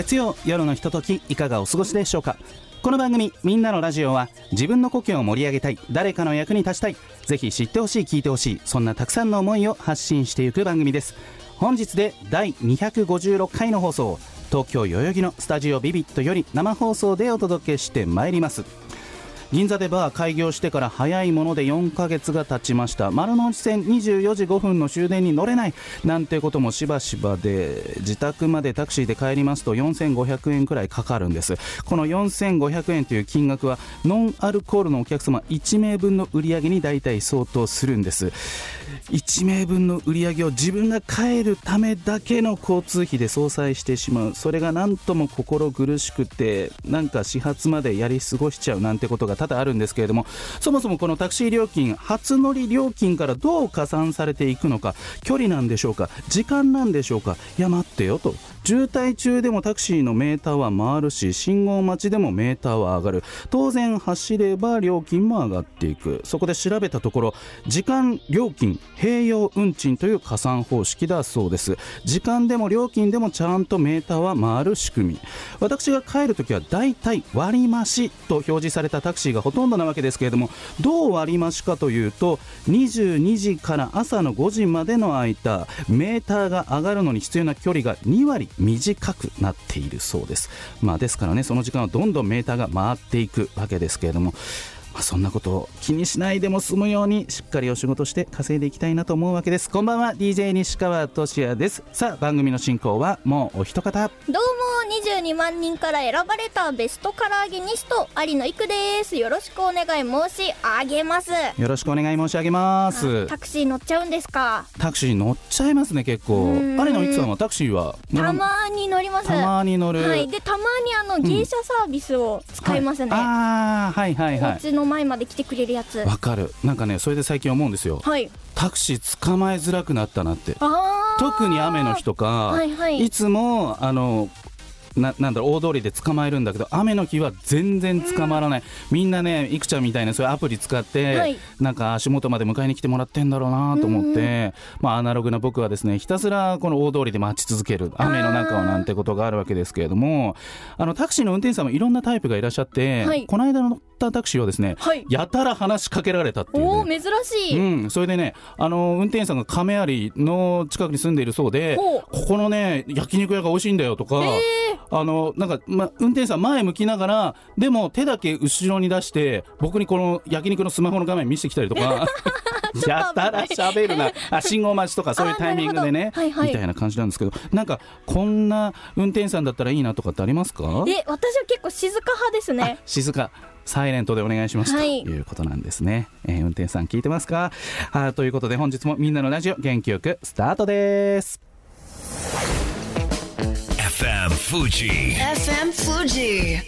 月曜夜のひとときいかがお過ごしでしょうか？この番組「みんなのラジオは」自分の故郷を盛り上げたい誰かの役に立ちたいぜひ知ってほしい聞いてほしいそんなたくさんの思いを発信していく番組です。本日で第256回の放送東京代々木のスタジオビビットより生放送でお届けしてまいります。銀座でバー開業してから早いもので4ヶ月が経ちました。丸の内線24時5分の終電に乗れない。なんてこともしばしばで自宅までタクシーで帰りますと4500円くらいかかるんです。この4500円という金額はノンアルコールのお客様1名分の売り上げに大体相当するんです。1名分の売り上げを自分が帰るためだけの交通費で相殺してしまう。それが何とも心苦しくてなんか始発までやり過ごしちゃうなんてことが多々あるんですけれどもそもそもこのタクシー料金初乗り料金からどう加算されていくのか距離なんでしょうか。時間なんでしょうかいや待ってよと渋滞中でもタクシーのメーターは回るし信号待ちでもメーターは上がる。当然走れば料金も上がっていく。そこで調べたところ時間料金併用運賃という加算方式だそうです。時間でも料金でもちゃんとメーターは回る仕組み。私が帰るときはだいたい割増と表示されたタクシーがほとんどなわけですけれどもどう割増かというと22時から朝の5時までの間メーターが上がるのに必要な距離が2割。短くなっているそうです。まあですからねその時間はどんどんメーターが回っていくわけですけれどもまあ、そんなことを気にしないでも済むようにしっかりお仕事して稼いでいきたいなと思うわけです。こんばんは DJ 西川俊也です。さあ番組の進行はもうお一方。どうも22万人から選ばれたベストカラーゲニスト有野育です。よろしくお願い申し上げます。よろしくお願い申し上げます。タクシー乗っちゃうんですか？タクシー乗っちゃいますね結構。有野育さんはタクシーは？たまに乗ります。たまに乗る。はい。でたまにあの芸者サービスを使いますね、はい、ああはいはいはい前まで来てくれるやつ。わかる。なんかねそれで最近思うんですよ、はい、タクシー捕まえづらくなったなって。あ特に雨の日とか、はいはい、いつもあのななんだろう大通りで捕まえるんだけど雨の日は全然捕まらない、みんなねいくちゃんみたいなそういうアプリ使って、はい。なんか足元まで迎えに来てもらってんだろうなと思って、まあ、アナログな僕はですねひたすらこの大通りで待ち続ける雨の中をなんてことがあるわけですけれどもあのタクシーの運転手さんもいろんなタイプがいらっしゃって、はい。この間乗ったタクシーはですね、はい。やたら話しかけられたっていう、ね、おお珍しい、うん、それでね、あの運転手さんが亀有の近くに住んでいるそうで、ここのね、焼肉屋が美味しいんだよとか、あのなんか、ま、運転手さん前向きながら、でも手だけ後ろに出して、僕にこの焼肉のスマホの画面見せてきたりとか。やたら喋るな。あ信号待ちとかそういうタイミングでね、はいはい。みたいな感じなんですけど。なんかこんな運転手さんだったらいいなとかってありますか？え私は結構静か派ですね。あ静かサイレントでお願いします、はい。ということなんですね、えー運転手さん聞いてますか？あということで本日もみんなのラジオ元気よくスタートです。FM Fuji FM Fuji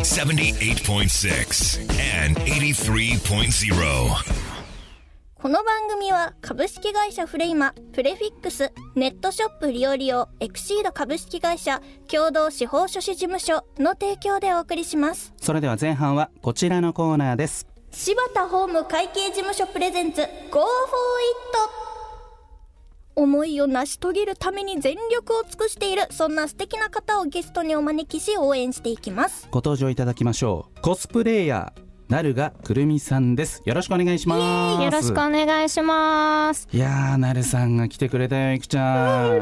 78.6 and 83.0. この番組は株式会社フレイマ、プレフィックス、ネットショップリオリオ、エクシード株式会社、共同司法書士事務所の提供でお送りします。それでは前半はこちらのコーナーです柴田法務会計事務所プレゼンツ Go for It! 思いを成し遂げるために全力を尽くしている、そんな素敵な方をゲストにお招きし応援していきます。ご登場いただきましょうコスプレイヤーなるがくるみさんです。よろしくお願いします。よろしくお願いします。いやーなるさんが来てくれたよいくちゃん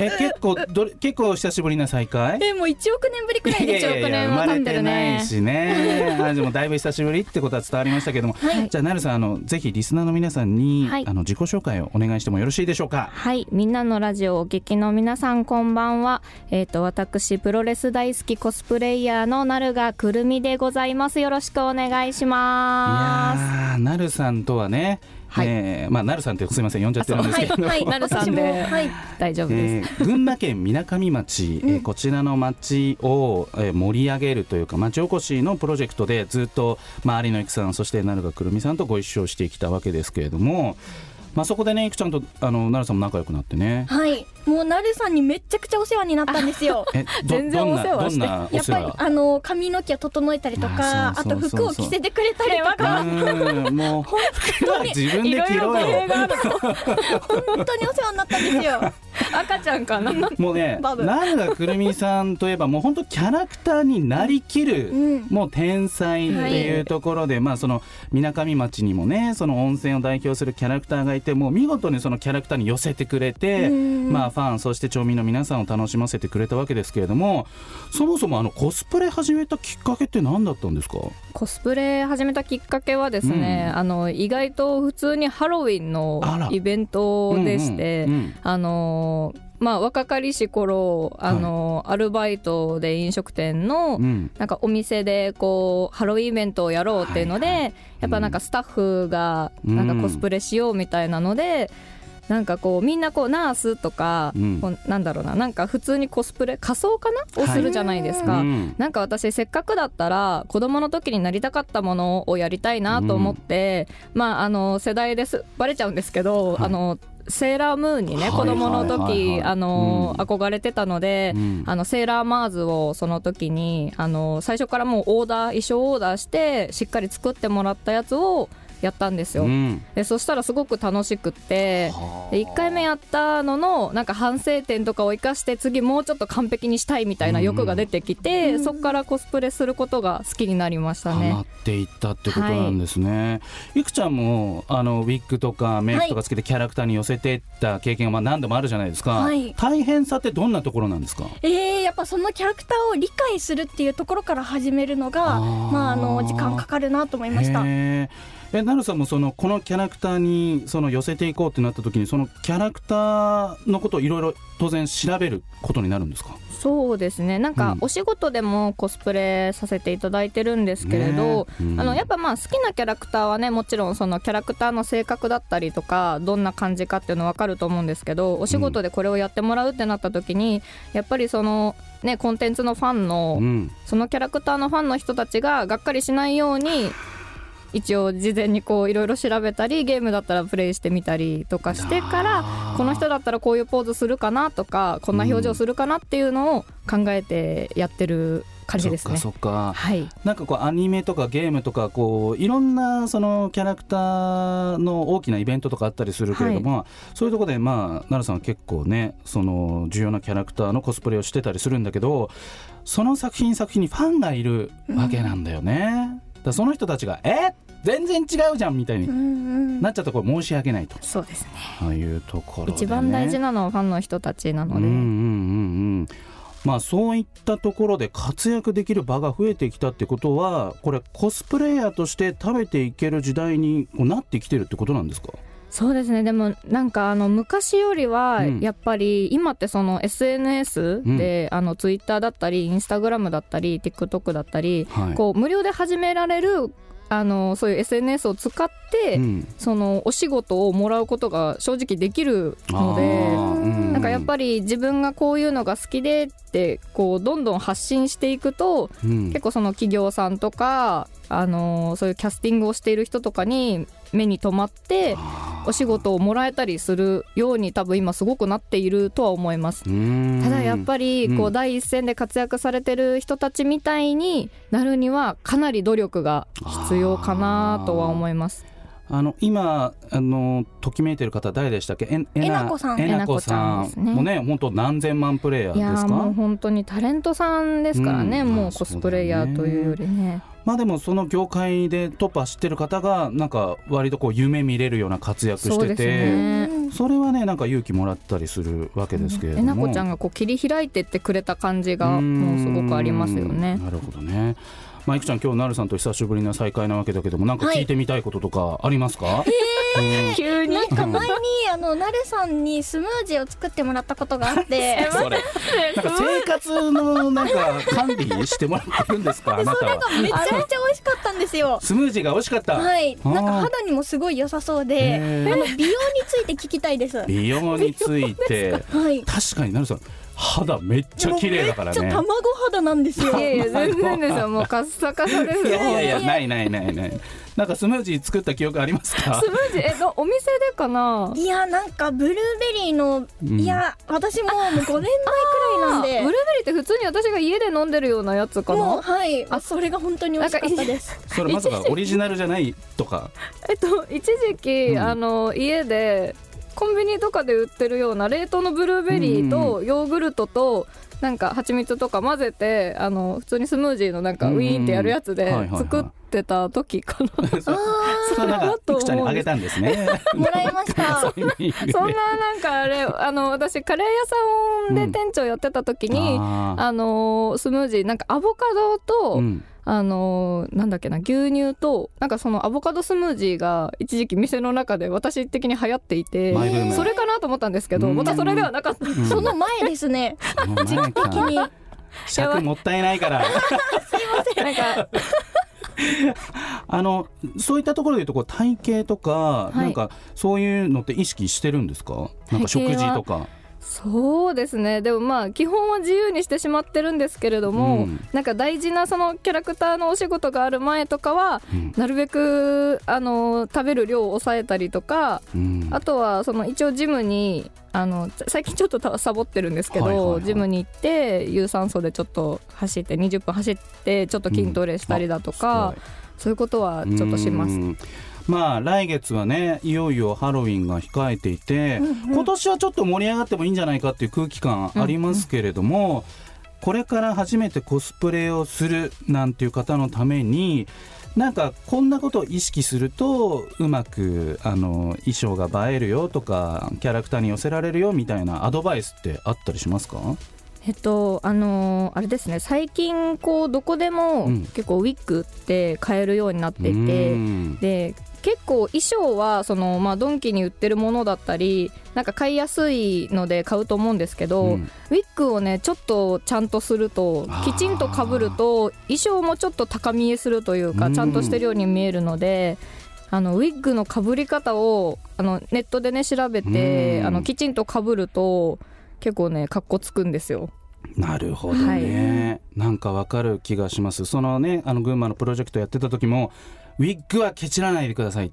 え結構どれ結構久しぶりな再会？え、もう1億年ぶりくらいでいやいやいや生まれてないしね。あでもだいぶ久しぶりってことは伝わりましたけども、はい。じゃあなるさんあのぜひリスナーの皆さんに、はい。あの自己紹介をお願いしてもよろしいでしょうか？はい、みんなのラジオお聞きの皆さんこんばんは。えっ、と私プロレス大好きコスプレイヤーのなるがくるみでございます。よろしくお願いしいます。やーなるさんとはねはい。え。ーまあなるさんってすみません呼んじゃってるんですけど、はい。なるさんで。はい。大丈夫です、えー群馬県みなかみ町、えーこちらの町を、えー盛り上げるというか町おこしのプロジェクトでずっと、まあ、有野育さんそして成賀くるみさんとご一緒してきたわけですけれども、まあ、そこでねいくちゃんとあの成さんも仲良くなってね。はいもうなるさんにめっちゃくちゃお世話になったんですよ。全然お世話して。やっぱり話あの髪の毛を整えたりとかあと服を着せてくれたりとうか もう服は自分で着ろよ。本当にお世話になったんですよ 赤ちゃんかな？もうねバブ。成賀くるみさんといえばもう本当キャラクターになりきる、うん。もう天才っていうところで、まあそのみなかみ町にもねその温泉を代表するキャラクターがいてもう見事にそのキャラクターに寄せてくれて、うん。まあファンそして町民の皆さんを楽しませてくれたわけですけれどもそもそもあのコスプレ始めたきっかけって何だったんですか？コスプレ始めたきっかけはですね、うん。あの意外と普通にハロウィンのイベントでして、うんうんうんあのまあ若かりし頃あの、アルバイトで飲食店の、うん。なんかお店でこうハロウィンイベントをやろうっていうので、はいやっぱなんかスタッフがうんなん。かコスプレしようみたいなので、なんかこうみんなこうナースとか、うん。こうなんだろうななんか普通にコスプレ仮装かな？をするじゃないですか。うん。なんか私せっかくだったら子供の時になりたかったものをやりたいなと思って、まああの世代ですバレちゃうんですけど、はい。あのセーラームーンにね、はい子供のはいはいはい。時あの、うん。憧れてたので、うん。あのセーラーマーズをその時にあの最初からもうオーダー衣装オーダーしてしっかり作ってもらったやつをやったんですよ。うん。でそしたらすごく楽しくってはあ。で1回目やったののなんか反省点とかを生かして次もうちょっと完璧にしたいみたいな欲が出てきて、そこからコスプレすることが好きになりましたね。っ。ていったってことなんですね。い、くちゃんもあのウィッグとかメイクとかつけてキャラクターに寄せていった経験がまあ何度もあるじゃないですか、はい。大変さってどんなところなんですか？えー、やっぱそのキャラクターを理解するっていうところから始めるのがまああの時間かかるなと思いましたえなるさんもそのこのキャラクターにその寄せていこうってなった時にそのキャラクターのことをいろいろ当然調べることになるんですか？そうですね。なんうん。かお仕事でもコスプレさせていただいてるんですけれど、ねうん。あのやっぱまあ好きなキャラクターはねもちろんそのキャラクターの性格だったりとかどんな感じかっていうの分かると思うんですけどお仕事でこれをやってもらうってなった時にやっぱりそのねコンテンツのファンのうん。そのキャラクターのファンの人たちががっかりしないように一応事前にこういろいろ調べたりゲームだったらプレイしてみたりとかしてからこの人だったらこういうポーズするかなとかこんな表情するかなっていうのを考えてやってる感じですね。そっかそっか。はい、なんかこうアニメとかゲームとかこういろんなそのキャラクターの大きなイベントとかあったりするけれども、そういうところでまあ奈良さんは結構ねその重要なキャラクターのコスプレをしてたりするんだけどその作品作品にファンがいるわけなんだよね。だからその人たちが「え？全然違うじゃん」みたいになっちゃったらこれ申し訳ないと。そうですね。ああいうところで、ね、一番大事なのはファンの人たちなので、うんうんうんうん。まあそういったところで活躍できる場が増えてきたってことはこれコスプレイヤーとして食べていける時代にこうなってきてるってことなんですか？そうですね。でもなんかあの昔よりはうん。やっぱり今ってその SNS で、あのツイッターだったりインスタグラムだったり TikTok だったり、はい。こう無料で始められるあのそういう SNS を使って、うん。そのお仕事をもらうことが正直できるのあで。ーうん。なんかやっぱり自分がこういうのが好きでってこうどんどん発信していくとうん。結構その企業さんとか、あのーそういうキャスティングをしている人とかに目に留まってお仕事をもらえたりするように多分今すごくなっているとは思います。うんただやっぱりこううん第一線で活躍されてる人たちみたいになるにはかなり努力が必要かなとは思います。あの今あのときめいてる方誰でしたっけ？ええなこさん。えなこさん。もね本当何千万プレイヤーですーもうか本当にタレントさんですからね、うん。もうコスプレイヤーというよりね。まあでもその業界でトップ走ってる方がなんか割とこう夢見れるような活躍しててね。それはねなんか勇気もらったりするわけですけれども、えなこちゃんがこう切り開いてってくれた感じがもうすごくありますよね。なるほどね。まあ、いくちゃん今日なるさんと久しぶりな再会なわけだけどもなんか聞いてみたいこととかありますか、え急に。なんか前にあのなるさんにスムージーを作ってもらったことがあって。それ。なんか生活のなんか管理してもらってるんですか？あなたはめちゃめちゃ美味しかったんですよ。スムージーが美味しかった。はい。なんか肌にもすごい良さそうであの美容について聞きたいです。は美容について。い。確かになるさん肌めっちゃ綺麗だからね。めっちゃ卵肌なんですよ。いやいや全然ですよ。もうカッサカサですよ。いやいやいやないないないない。なんかスムージー作った記憶ありますか？スムージーえどお店でかな？いやなんかブルーベリーの、うん。いや私ももう5年前くらいなんで。ブルーベリーって普通に私が家で飲んでるようなやつかもうな？はい。あそれが本当に美味しかったです。それまさかオリジナルじゃないとか？えっと一時期、うん。あの家でコンビニとかで売ってるような冷凍のブルーベリーとヨーグルトとなんか蜂蜜とか混ぜてあの普通にスムージーのなんかうんウィーンってやるやつで作ってた時かな、それなんかいくちゃんにあげたんですね。もらいました。そんななんかあれあの私カレー屋さんで店長やってた時に、ああのスムージーなんかアボカドと、ーうんあのーなんだっけな牛乳となんかそのアボカドスムージーが一時期店の中で私的に流行っていてそれかなと思ったんですけどうん。またそれではなかった、うんその前ですねその前か時に。尺もったいないから。なんかあのそういったところでいうとこう体型とか、い。なんかそういうのって意識してるんですか？なんか食事とかそうですね。でもまあ基本は自由にしてしまってるんですけれども、うん。なんか大事なそのキャラクターのお仕事がある前とかはうん。なるべくあの食べる量を抑えたりとかうん。あとはその一応ジムにあの最近ちょっとたサボってるんですけど、はいはいはい。ジムに行って有酸素でちょっと走って20分走ってちょっと筋トレしたりだとか、そういうことはちょっとします。うんまあ来月はねいよいよハロウィンが控えていて、今年はちょっと盛り上がってもいいんじゃないかっていう空気感ありますけれども、これから初めてコスプレをするなんていう方のためになんかこんなことを意識するとうまくあの衣装が映えるよとかキャラクターに寄せられるよみたいなアドバイスってあったりしますか？えっとあのーあれですね。最近こうどこでもうん。結構ウィッグって買えるようになっていて、うん。で結構衣装はその、まあ、ドンキに売ってるものだったりなんか買いやすいので買うと思うんですけど、うん。ウィッグをねちょっとちゃんとするときちんとかぶると衣装もちょっと高見えするといううん。かちゃんとしてるように見えるので。あのウィッグのかぶり方をあのネットでね調べてうん。あのきちんとかぶると結構ねかっこつくんですよ。なるほどね、なんかわかる気がします。そのねあの群馬のプロジェクトやってた時もウィッグはケチらないでください。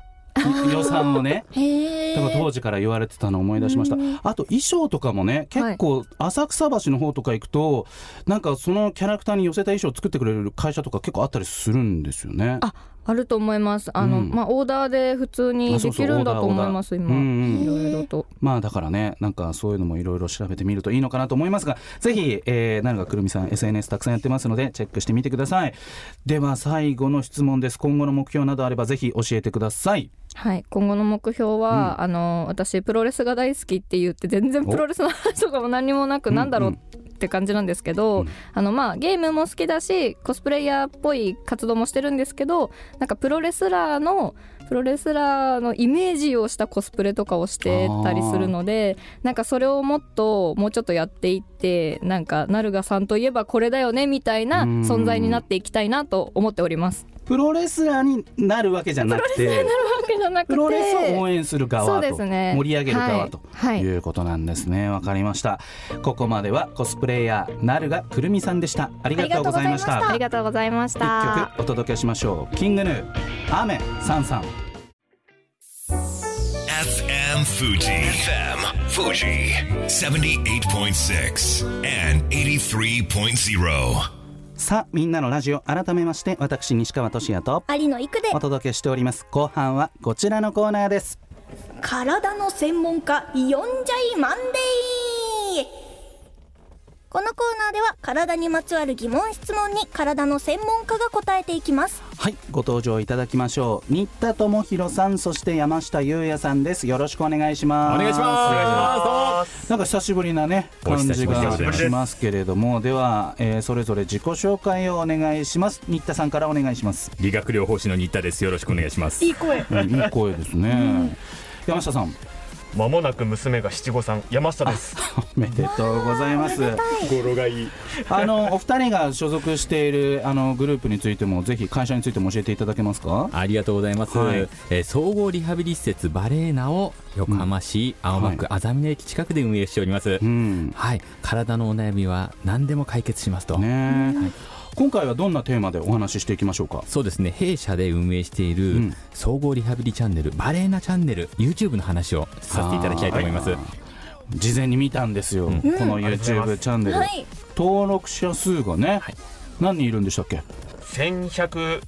予算をね。へだから当時から言われてたのを思い出しました。あと衣装とかもね結構浅草橋の方とか行くとなんかそのキャラクターに寄せた衣装を作ってくれる会社とか結構あったりするんですよね。ああると思います。あの、うん。まあオーダーで普通にできるんだと思います今。うんうん。いろいろと。まあだからねなんかそういうのもいろいろ調べてみるといいのかなと思いますがぜひ、えー、なるがくるみさん SNS たくさんやってますのでチェックしてみてください。では最後の質問です。今後の目標などあればぜひ教えてください。はい、今後の目標は、あの私プロレスが大好きって言って全然プロレスの話とかも何にもなくおなんだろう。うんって感じなんですけど、うん。あのまあゲームも好きだしコスプレイヤーっぽい活動もしてるんですけどなんかプロレスラーのプロレスラーのイメージをしたコスプレとかをしてたりするのでなんかそれをもっともうちょっとやっていってなんかナルガさんといえばこれだよねみたいなうん。存在になっていきたいなと思っております。プロレスラーになるわけじゃなくてプロレスを応援する側と、ですね。盛り上げる側とはい。うことなんですね。わかりました。ここまではコスプレイヤーなるがくるみさんでした。ありがとうございました。ありがとうございまし一た。曲お届けしましょう。キングヌー雨さんさん FM Fuji. FM Fuji. 78.6 and 83.0. さあみんなのラジオ改めまして私西川俊也と有野育で。お届けしております。後半はこちらのコーナーです。体の専門家呼んじゃいマンデーこのコーナーでは体にまつわる疑問質問に体の専門家が答えていきます。はいご登場いただきましょう。新田智弘さんそして山下優也さんです。よろしくお願いします。お願いします。お願いします。なんか久しぶりなねお感久しぶりじがですしますけれども。では、えーそれぞれ自己紹介をお願いします。新田さんからお願いします、理学療法士の新田です。よろしくお願いします。いい声。うんいい声ですね、山下さんまもなく娘が七五三山下です。おめでとうございます。語呂がいい。あのお二人が所属しているあのグループについてもぜひ会社についても教えていただけますか？ありがとうございます、はい。えー総合リハビリ施設バレーナを横浜市青葉区あざみ野駅近くで運営しております、うん。はい。体のお悩みは何でも解決しますと、ね今回はどんなテーマでお話ししていきましょうか？そうですね。弊社で運営しているうん。総合リハビリチャンネルバレーナチャンネル YouTube の話をさせていただきたいと思います、あー。事前に見たんですよ、この YouTube チャンネル、はい。登録者数がね、何人いるんでしたっけ？千百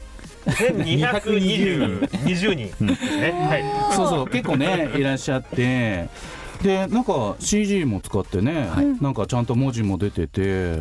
千二百二十。二十人。ですね。はい。そうそう。結構ねい。らっしゃって。でなんか CG も使ってね、なんかちゃんと文字も出てて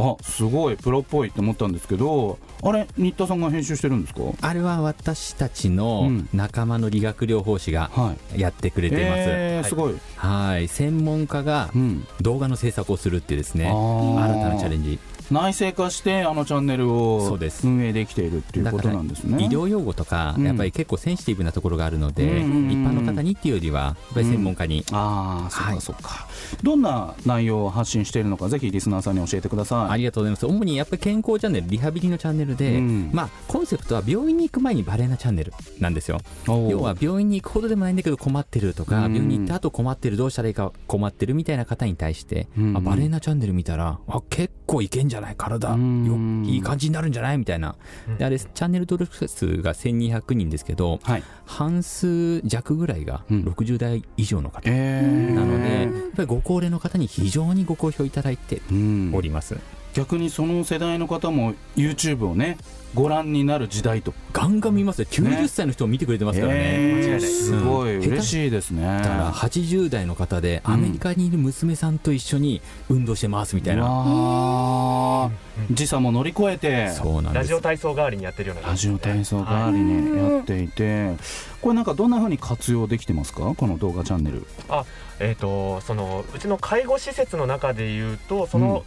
あすごいプロっぽいって思ったんですけどあれ新田さんが編集してるんですか？あれは私たちうのん。仲間の理学療法士がはい。やってくれています、えー、すごい、はい。専門家がうん、動画の制作をするってですね新たなチャレンジ。内製化してあのチャンネルそを運営できているっていうことなんですね。医療用語とか、うん。やっぱり結構センシティブなところがあるので、うんうんうん。一般の方にっていうよりは、やっぱり専門家に、ああそっはい。かそっか、どんな内容を発信しているのかぜひリスナーさんに教えてください。ありがとうございます。主にやっぱり健康チャンネル、リハビリのチャンネルで、うん。まあ、コンセプトは病院に行く前にバレーなチャンネルなんですよ。要は病院に行くほどでもないんだけど困ってるとか、うん。病院に行った後困ってる、どうしたらいいか困ってるみたいな方に対して、うん。あバレーなチャンネル見たら、あ結構いけんじゃない？体、ようん。いい感じになるんじゃない？みたいな。であれ、チャンネル登録者数が1200人ですけど、はい。半数弱ぐらいがうん60代以上の方。えー、なので、やっぱりご高齢の方に非常にご好評いただいてうんおります。逆にその世代の方も YouTube をねご覧になる時代と。ガンガン見ますよ。90歳の人も見てくれてますからね。えーすごい。うん。嬉しいですね。だから80代の方でアメリカにいる娘さんと一緒に運動してますみたいな。わー。時差も乗り越えて。そうなんです。ラジオ。体操代わりにやってるようなね。ジオ体操代わりにやっていて。これなんかどんな風に活用できてますか？この動画チャンネル。あ、えっ、とそのうちの介護施設の中で言うとその、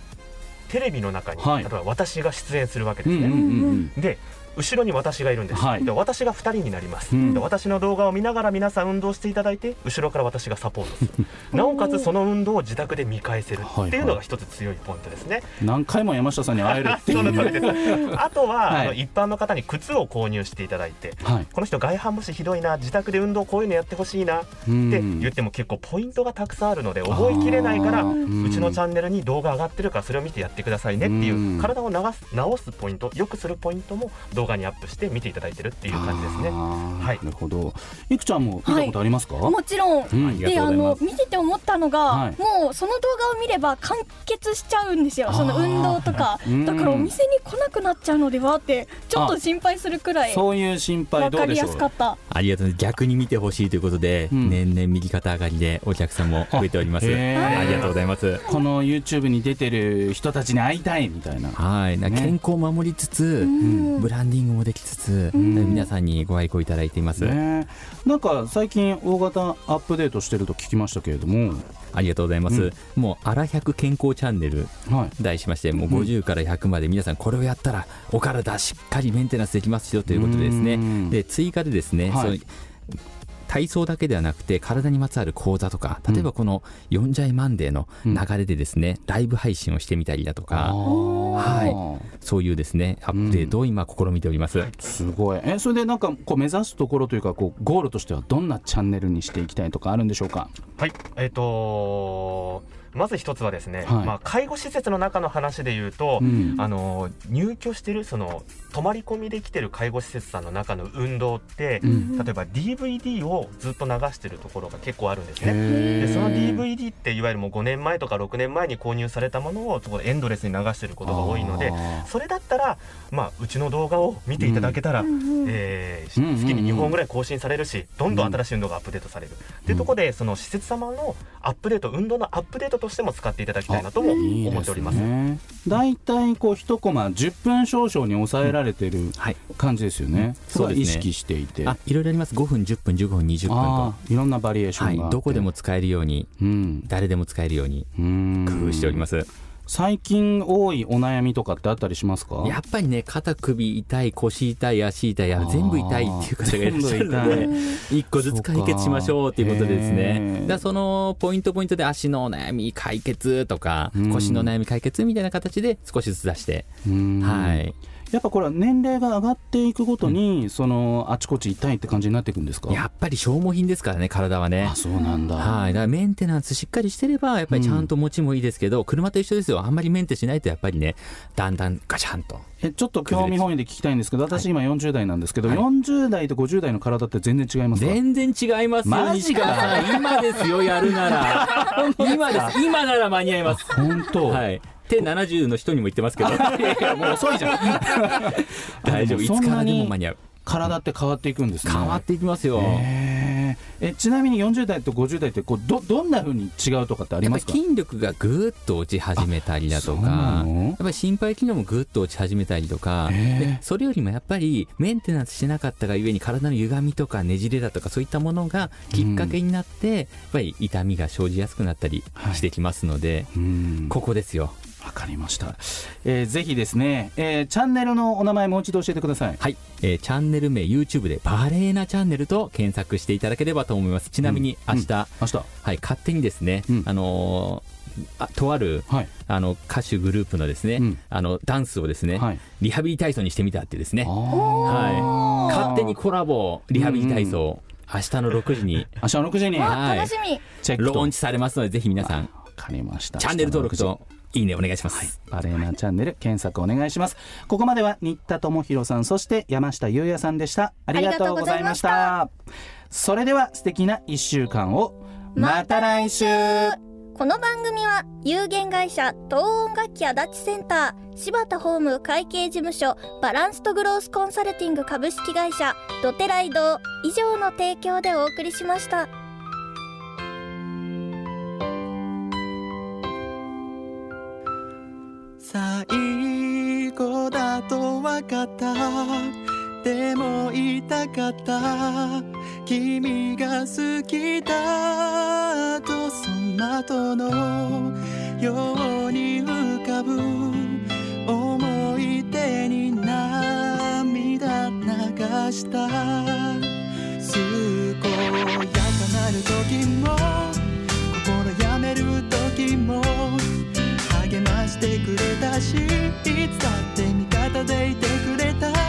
テレビの中に、はい例えば私が出演するわけですね。で後ろに私がいるんです、はい。で私が2人になります、うん。で私の動画を見ながら皆さん運動していただいて後ろから私がサポートする。なおかつその運動を自宅で見返せるっていうのが一つ強いポイントですね、何回も山下さんに会えるってい そうあとは、はい。あの一般の方に靴を購入していただいてはい。この人外反母趾ひどいな自宅で運動こういうのやってほしいなってうん。言っても結構ポイントがたくさんあるので覚えきれないからうちのチャンネルに動画上がってるからそれを見てやってくださいねっていう体を流す直すポイント良くするポイントも動画にアップして見ていただいてるっていう感じですね。はい。なるほど。いくちゃんも見たことありますか、もちろん、うんであ。の見てて思ったのが、はい。もうその動画を見れば完結しちゃうんですよ。その運動とか。うん。だからお店に来なくなっちゃうのではってちょっと心配するくらいそういう心配わかりやどうでしょう？すかった。ありがとう。ございます。逆に見てほしいということで、うん。年々右肩上がりでお客さんも増えております。ありがとうございます。この YouTube に出てる人たちに会いたいみたいな。はい、なね。健康を守りつつ、ん。ブランディングもできつつ、皆さんにご愛顧いただいています。ね。なんか最近大型アップデートしてると聞きましたけれども。ありがとうございます。うん。もう、あら100健康チャンネルはい。題しまして、もう50から100まで皆さんこれをやったらお体しっかりメンテナンスできますよということでですね。うん。で、追加でですね、はい体操だけではなくて体にまつわる講座とか、例えばこの4ジャイマンデーの流れでですね、ライブ配信をしてみたりだとか、はそういうですね、アップデートを今試みております。いすごい。えそれでなんかこう目指すところというかこうゴールとしてはどんなチャンネルにしていきたいとかあるんでしょうか？はい、えっ、とまず一つはですね、はい。まあ、介護施設の中の話で言うと、うん。あの入居してるその泊まり込みで来てる介護施設さんの中の運動って、うん。例えば DVD をずっと流してるところが結構あるんですね。でその DVD っていわゆるもう5年前とか6年前に購入されたものをそこでエンドレスに流してることが多いのであそれだったら、まあ、うちの動画を見ていただけたら、えーうんうんうん。月に2本ぐらい更新されるしどんどん新しい運動がアップデートされる、っていうところでその施設様のアップデート運動のアップデートとしても使っていただきたいなとも思っております。ねだいたいこう一コマ10分少々に抑えられてるはい。感じですよね、そこはそう意識していて。あいろいろあります。5分10分15分20分と。いろんなバリエーションがはい。どこでも使えるように。うん。誰でも使えるように。うん。工夫しております最近多いお悩みとかってあったりしますか？やっぱりね肩首痛い腰痛い足痛いや全部痛いっていう方がいらっしゃるので一個ずつ解決しましょうっていうことでですね。ー。だそのポイントポイントで足のお悩み解決とかうん。腰の悩み解決みたいな形で少しずつ出して。うん。はいやっぱこれは年齢が上がっていくごとに、そのあちこち痛いって感じになっていくんですか？やっぱり消耗品ですからね体はね。あそうなんだ、はい、だからメンテナンスしっかりしてればやっぱりちゃんと持ちもいいですけど、車と一緒ですよ。あんまりメンテしないとやっぱりねだんだんガチャンと。えちょっと興味本位で聞きたいんですけど私今40代なんですけど、はい。40代と50代の体って全然違いますか？全然違いますよマジか。今ですよやるなら。今です。今なら間に合います。本当、はい手70の人にも言ってますけど。もう遅いじゃん。大丈夫。いつからでもに間に合う。体って変わっていくんですね。変わっていきますよ、えちなみに40代と50代ってこうどどんなふうに違うとかってありますか？筋力がぐーっと落ち始めたりだとかの？やっぱり心肺機能もぐーっと落ち始めたりとかへー。でそれよりもやっぱりメンテナンスしなかったがゆえに体の歪みとかねじれだとかそういったものがきっかけになって、やっぱり痛みが生じやすくなったりしてきますので、うんここですよわかりました、えーぜひですね、えーチャンネルのお名前もう一度教えてください。はい、えーチャンネル名 YouTube でバレーナチャンネルと検索していただければと思います。ちなみに明日、明日。はい、勝手にですね、うん。あのーあとあるはい。あの歌手グループのですね、うん。あのダンスをですね、はい。リハビリ体操にしてみたってですね、あはい、勝手にコラボリハビリ体操、明日の6時に。ー明日の6時に。はい。楽しみ。チェックと。ローンチされますのでぜひ皆さん。わかりました。チャンネル登録明日の6時といいねお願いします、バレーナチャンネル検索お願いします。ここまでは新田智弘さんそして山下優也さんでした。ありがとうございました。それでは素敵な1週間を。また来週。この番組は有限会社東音楽器足立センター柴田ホーム会計事務所バランスとグロースコンサルティング株式会社ドテライド以上の提供でお送りしました。最後だと分かった。でも言いたかった。君が好きだとその後のように浮かぶ思い出に涙流した。健やかなる時も心やめる時も。してくれたしいつだって味方でいてくれた勘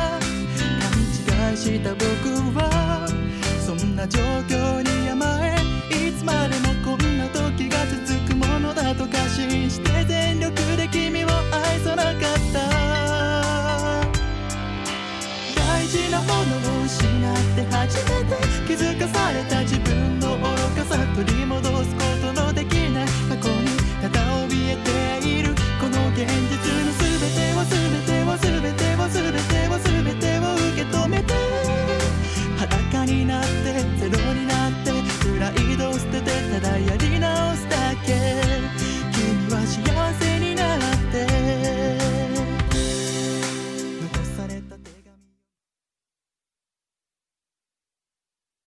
違いした僕はそんな状況に甘えいつまでもこんな時が続くものだと過信して全力で君を愛さなかった。大事なものを失って初めて気づかされた自分の愚かさ取り戻すこと